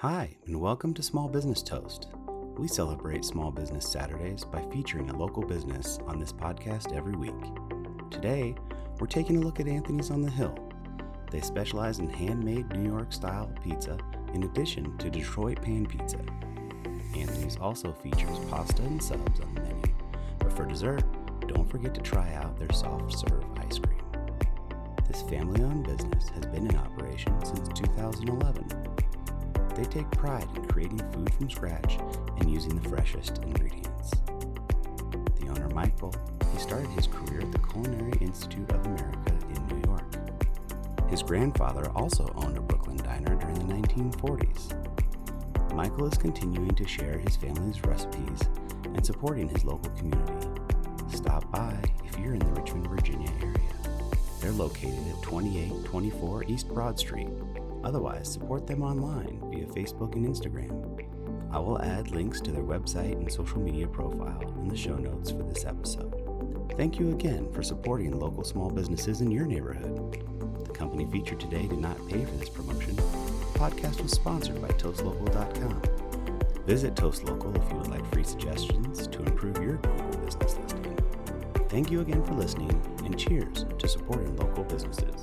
Hi, and welcome to Small Business Toast. We celebrate Small Business Saturdays by featuring a local business on this podcast every week. Today, we're taking a look at Anthony's on the Hill. They specialize in handmade New York style pizza in addition to Detroit pan pizza. Anthony's also features pasta and subs on the menu, but for dessert, don't forget to try out their soft serve ice cream. This family owned business has been in operation since 2011 they take pride in creating food from scratch and using the freshest ingredients. The owner, Michael, he started his career at the Culinary Institute of America in New York. His grandfather also owned a Brooklyn diner during the 1940s. Michael is continuing to share his family's recipes and supporting his local community. Stop by if you're in the Richmond, Virginia area. They're located at 2824 East Broad Street, Otherwise, support them online via Facebook and Instagram. I will add links to their website and social media profile in the show notes for this episode. Thank you again for supporting local small businesses in your neighborhood. The company featured today did not pay for this promotion. The podcast was sponsored by ToastLocal.com. Visit ToastLocal if you would like free suggestions to improve your Google business listing. Thank you again for listening, and cheers to supporting local businesses.